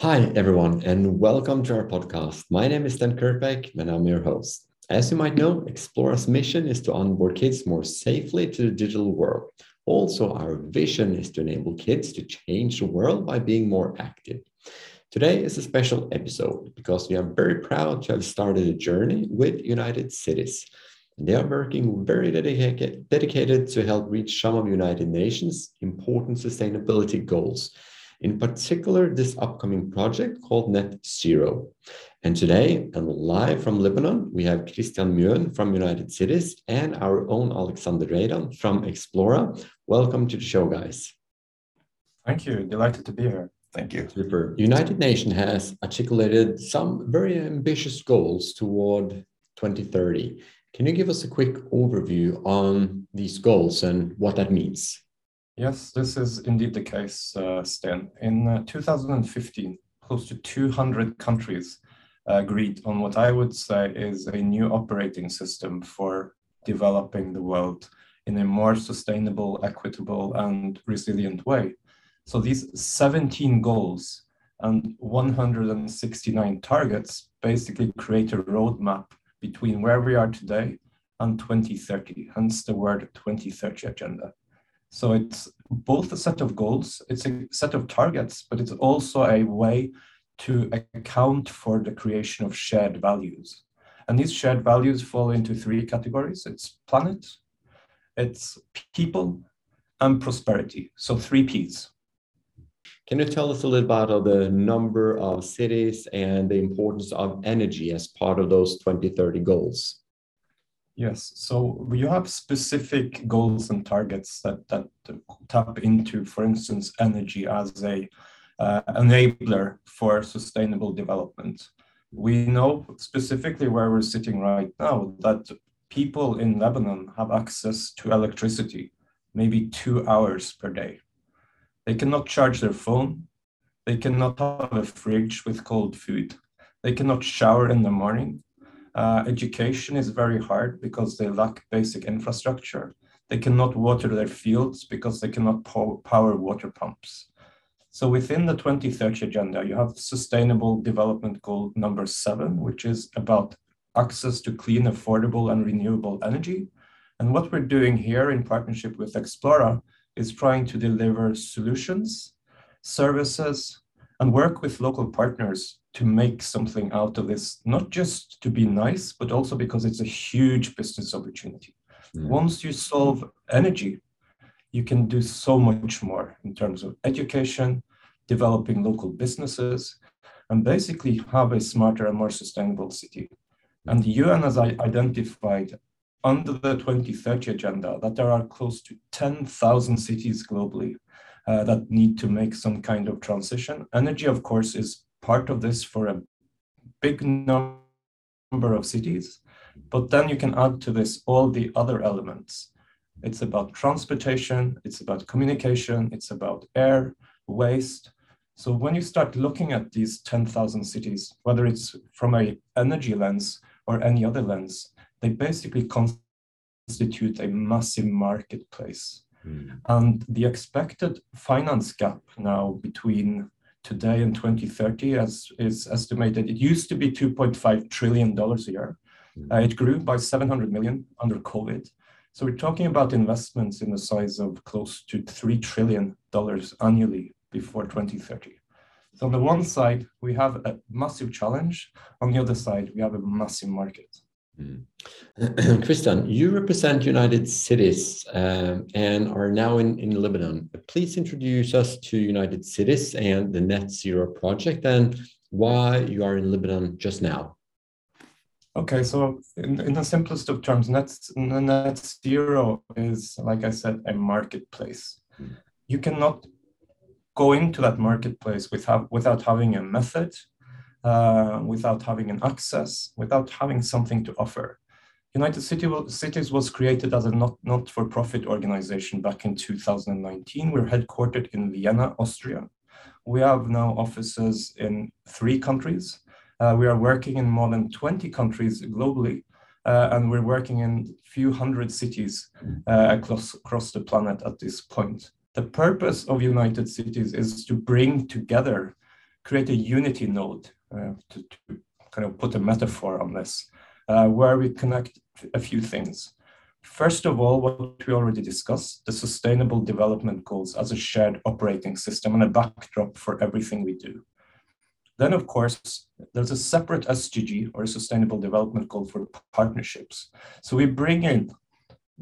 Hi, everyone, and welcome to our podcast. My name is Sten Kirkbak, and I'm your host. As you might know, Xplora's mission is to onboard kids more safely to the digital world. Also, our vision is to enable kids to change the world by being more active. Today is a special episode because we are very proud to have started a journey with United Cities. They are working very dedicated, dedicated to help reach some of United Nations' important sustainability goals. In particular, this upcoming project called Net Zero. And today, and live from Lebanon, we have Kristian Mjøen from United Cities and our own Alexander Reitan from Xplora. Welcome to the show, guys. Thank you. Delighted to be here. Thank you. Super. United Nations has articulated some very ambitious goals toward 2030. Can you give us a quick overview on these goals and what that means? Yes, this is indeed the case, uh. In uh, 2015, close to 200 countries agreed on what I would say is a new operating system for developing the world in a more sustainable, equitable, and resilient way. So these 17 goals and 169 targets basically create a roadmap between where we are today and 2030, hence the word 2030 agenda. So it's both a set of goals, it's a set of targets, but it's also a way to account for the creation of shared values. And these shared values fall into three categories it's planet, it's people, and prosperity. So three P's. Can you tell us a little about the number of cities and the importance of energy as part of those 2030 goals? Yes, so you have specific goals and targets that, that tap into, for instance, energy as a uh, enabler for sustainable development. We know specifically where we're sitting right now that people in Lebanon have access to electricity, maybe two hours per day. They cannot charge their phone. They cannot have a fridge with cold food. They cannot shower in the morning. Uh, education is very hard because they lack basic infrastructure. They cannot water their fields because they cannot po power water pumps. So within the 2030 agenda, you have sustainable development goal number seven, which is about access to clean, affordable, and renewable energy. And what we're doing here in partnership with Xplora is trying to deliver solutions, services, and work with local partners to make something out of this, not just to be nice, but also because it's a huge business opportunity. Mm. Once you solve energy, you can do so much more in terms of education, developing local businesses, and basically have a smarter and more sustainable city. And the UN has identified under the 2030 agenda that there are close to 10,000 cities globally uh, that need to make some kind of transition. Energy, of course, is part of this for a big number of cities, but then you can add to this all the other elements. It's about transportation, it's about communication, it's about air, waste. So when you start looking at these 10,000 cities, whether it's from a energy lens or any other lens, they basically constitute a massive marketplace. Mm. And the expected finance gap now between today and 2030 as is estimated, it used to be $2.5 trillion a year. Mm. Uh, it grew by 700 million under COVID. So we're talking about investments in the size of close to $3 trillion annually before 2030. So on the one side, we have a massive challenge. On the other side, we have a massive market. Mm. Kristian, you represent United Cities um, and are now in, in Lebanon. Please introduce us to United Cities and the Net Zero project and why you are in Lebanon just now. Okay, so in, in the simplest of terms, net, net zero is, like I said, a marketplace. Mm. You cannot go into that marketplace without, without having a method, uh, without having an access, without having something to offer. United Cities was created as a not, not-for-profit organization back in 2019. We're headquartered in Vienna, Austria. We have now offices in three countries. Uh, we are working in more than 20 countries globally, uh, and we're working in a few hundred cities uh, across, across the planet at this point. The purpose of United Cities is to bring together create a unity node to, to, kind of put a metaphor on this, uh, where we connect a few things. First of all, what we already discussed, the sustainable development goals as a shared operating system and a backdrop for everything we do. Then, of course, there's a separate SDG or sustainable development goal for partnerships. So we bring in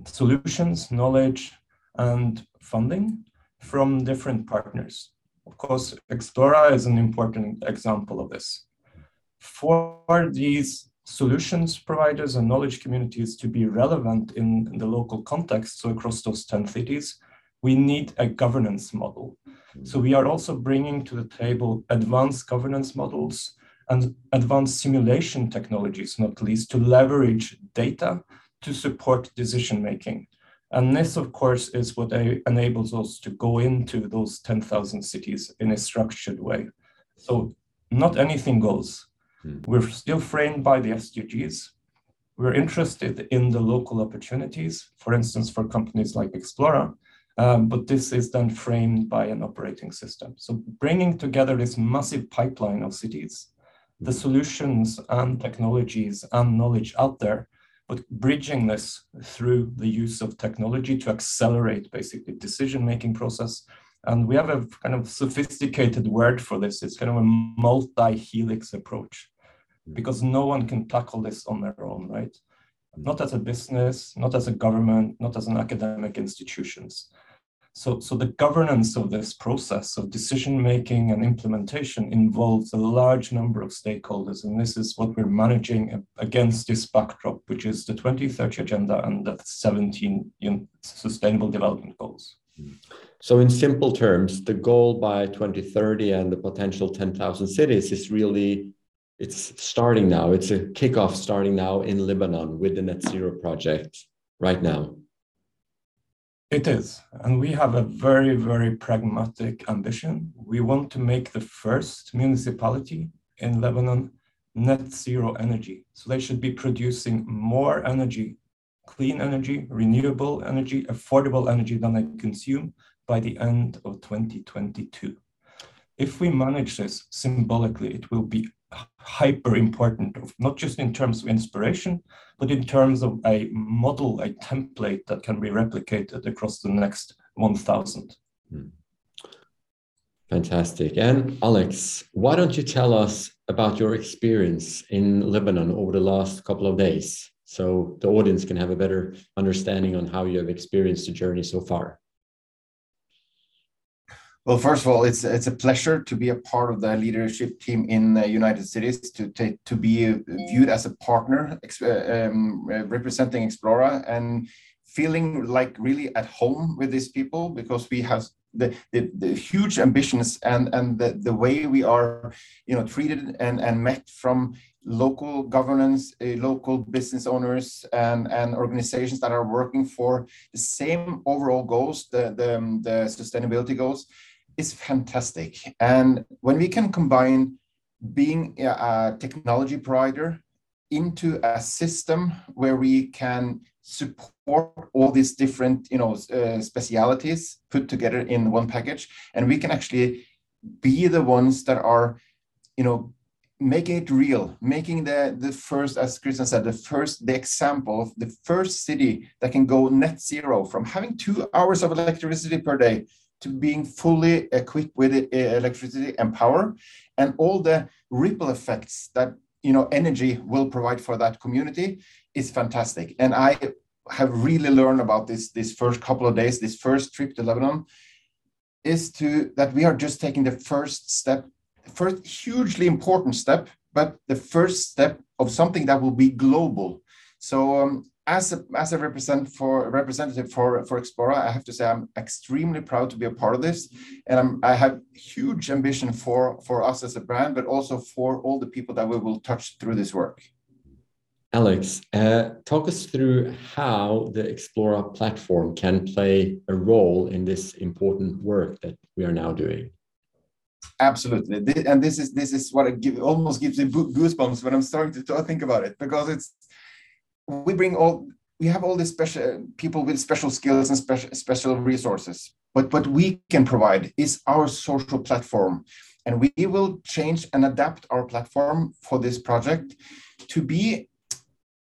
solutions, knowledge, and funding from different partners. Of course, Xplora is an important example of this. For these solutions providers and knowledge communities to be relevant in, in, the local context, so across those 10 cities, we need a governance model. So we are also bringing to the table advanced governance models and advanced simulation technologies, not least to leverage data to support decision making. And this, of course, is what enables us to go into those 10,000 cities in a structured way. So not anything goes. Hmm. We're still framed by the SDGs. We're interested in the local opportunities, for instance, for companies like Xplora, um, but this is then framed by an operating system. So bringing together this massive pipeline of cities, the solutions and technologies and knowledge out there, but bridging this through the use of technology to accelerate basically decision-making process. And we have a kind of sophisticated word for this. It's kind of a multi-helix approach hmm. because no one can tackle this on their own, right? Hmm. Not as a business, not as a government, not as an academic institutions. So, so the governance of this process of decision making and implementation involves a large number of stakeholders, and this is what we're managing against this backdrop, which is the 2030 agenda and the 17 sustainable development goals. So, in simple terms, the goal by 2030 and the potential 10,000 cities is really it's starting now. It's a kickoff starting now in Lebanon with the Net Zero project right now. It is. And we have a very, very pragmatic ambition. We want to make the first municipality in Lebanon net zero energy. So they should be producing more energy, clean energy, renewable energy, affordable energy than they consume by the end of 2022. If we manage this symbolically, it will be hyper important, not just in terms of inspiration, but in terms of a model, a template that can be replicated across the next 1000. Hmm. Fantastic. And Alex, why don't you tell us about your experience in Lebanon over the last couple of days so the audience can have a better understanding on how you have experienced the journey so far? Well, first of all, it's it's a pleasure to be a part of the leadership team in the United Cities to to, to be viewed as a partner uh, um, representing Xplora and feeling like really at home with these people because we have the, the, the huge ambitions and and the, the way we are you know treated and and met from local governance, uh, local business owners, and, and organizations that are working for the same overall goals, the, the, the sustainability goals, is fantastic. And when we can combine being a technology provider into a system where we can support all these different you know uh, specialities put together in one package and we can actually be the ones that are you know making it real making the the first as kristian said the first the example of the first city that can go net zero from having two hours of electricity per day to being fully equipped with electricity and power and all the ripple effects that you know energy will provide for that community is fantastic. And i have really learned about this this first couple of days this first trip to lebanon is to that we are just taking the first step first hugely important step but the first step of something that will be global. So um, as a, as a represent for representative for for Xplora, I have to say I'm extremely proud to be a part of this, and I'm, I have huge ambition for for us as a brand, but also for all the people that we will touch through this work. Alex, uh, talk us through how the Xplora platform can play a role in this important work that we are now doing. Absolutely, and this is this is what it give, almost gives me goosebumps when I'm starting to think about it because it's we bring all we have all these special people with special skills and special special resources but what we can provide is our social platform and we will change and adapt our platform for this project to be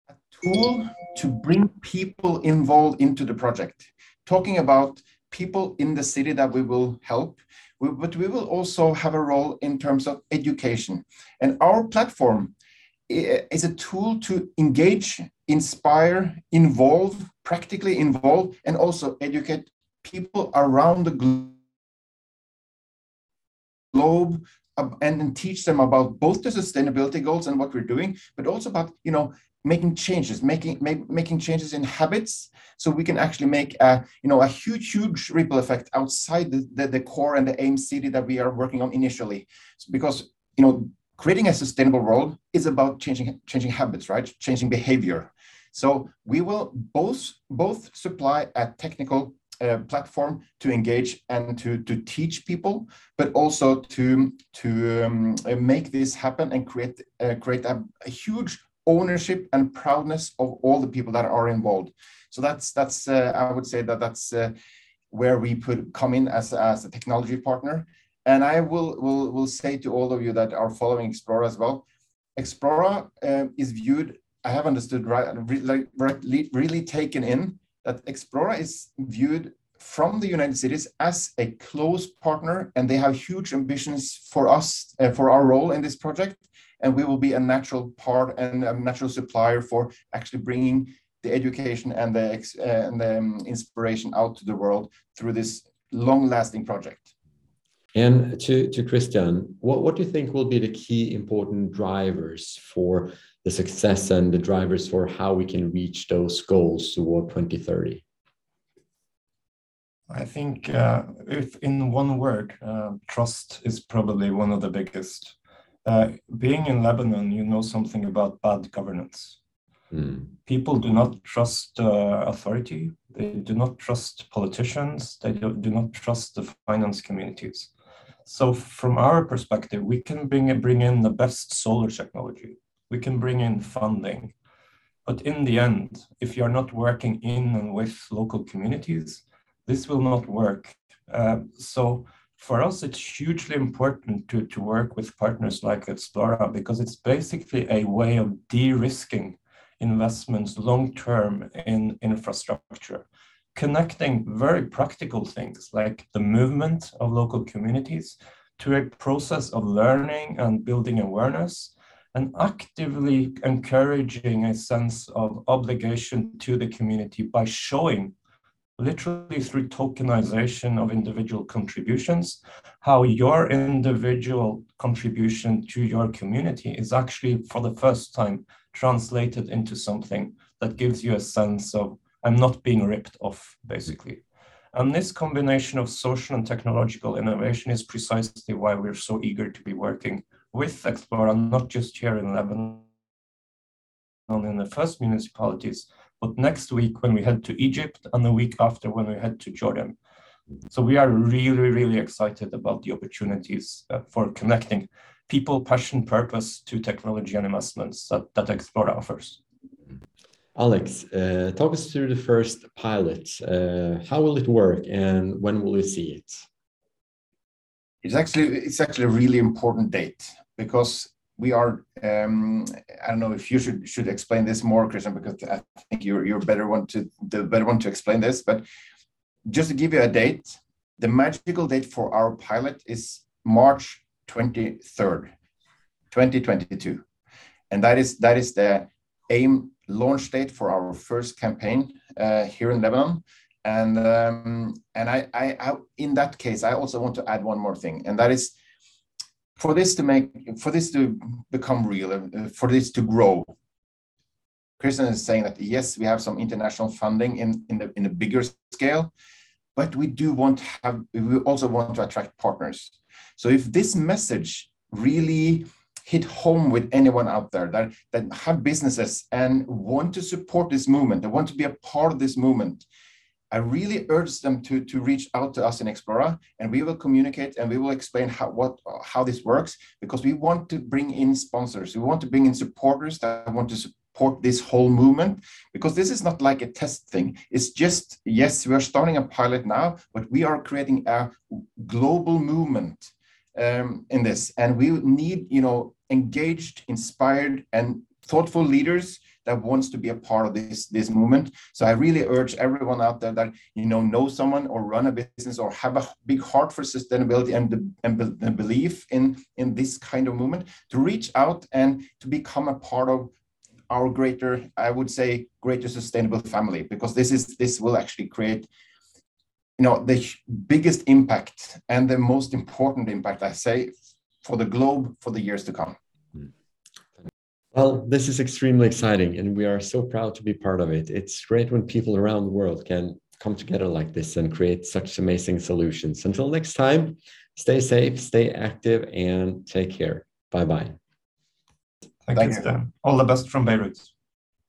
a tool to bring people involved into the project. Talking about people in the city that we will help, but we will also have a role in terms of education. And our platform eh, is a tool to engage, inspire, involve, practically involve, and also educate people around the globe and, teach them about both the sustainability goals and what we're doing, but also about you know making changes, making make, making changes in habits, so we can actually make a you know a huge huge ripple effect outside the, the, the core and the aim city that we are working on initially, because you know creating a sustainable world is about changing changing habits, right? Changing behavior. So we will both both supply a technical uh, platform to engage and to, to teach people, but also to to um, make this happen and create uh, create a, a, huge ownership and proudness of all the people that are involved. So that's that's uh, I would say that that's uh, where we put come in as as a technology partner. And I will will will say to all of you that are following Xplora as well, Xplora um, is viewed. I have understood right, really, really taken in that Xplora is viewed from the United Cities as a close partner, and they have huge ambitions for us, uh, for our role in this project. And we will be a natural part and a natural supplier for actually bringing the education and the, uh, and the um, inspiration out to the world through this long-lasting project. And to, to Kristian, what, what do you think will be the key important drivers for the success and the drivers for how we can reach those goals toward 2030? I think uh, if in one word, uh, trust is probably one of the biggest. Uh, being in Lebanon, you know something about bad governance. Mm. People do not trust uh, authority. They do not trust politicians. They do, do not trust the finance communities. So from our perspective, we can bring, bring in the best solar technology. We can bring in funding. But in the end, if you're not working in and with local communities, this will not work. Uh, so for us, it's hugely important to, to work with partners like Xplora because it's basically a way of de-risking investments long-term in infrastructure connecting very practical things like the movement of local communities to a process of learning and building awareness and actively encouraging a sense of obligation to the community by showing literally through tokenization of individual contributions, how your individual contribution to your community is actually for the first time translated into something that gives you a sense of I'm not being ripped off, basically. And this combination of social and technological innovation is precisely why we're so eager to be working with Xplora, not just here in Lebanon, in the first municipalities, but next week when we head to Egypt and the week after when we head to Jordan. So we are really, really excited about the opportunities uh, for connecting people, passion, purpose to technology and investments that, that Xplora offers. Alex, uh, talk us through the first pilot. Uh, how will it work and when will we see it? It's actually it's actually a really important date because we are um, I don't know if you should should explain this more, Kristian, because I think you're you're better one to the better one to explain this. But just to give you a date, the magical date for our pilot is March 23rd, 2022. And that is that is the aim launch date for our first campaign uh, here in Lebanon. And um, and I, I, I, in that case, I also want to add one more thing, and that is for this to make for this to become real, uh, for this to grow. Kristian is saying that yes, we have some international funding in in the in a bigger scale, but we do want to have we also want to attract partners. So if this message really hit home with anyone out there that, that have businesses and want to support this movement, they want to be a part of this movement, I really urge them to, to reach out to us in Xplora and we will communicate and we will explain how, what, how this works because we want to bring in sponsors. We want to bring in supporters that want to support this whole movement because this is not like a test thing. It's just, yes, we are starting a pilot now, but we are creating a global movement um, in this, and we need you know engaged, inspired, and thoughtful leaders that wants to be a part of this this movement. So I really urge everyone out there that you know know someone or run a business or have a big heart for sustainability and and, and belief in in this kind of movement to reach out and to become a part of our greater I would say greater sustainable family because this is this will actually create you know the biggest impact and the most important impact I say for the globe for the years to come. Well, this is extremely exciting, and we are so proud to be part of it. It's great when people around the world can come together like this and create such amazing solutions. Until next time, stay safe, stay active, and take care. Bye bye. Thank, Thank you, Sten. All the best from Beirut.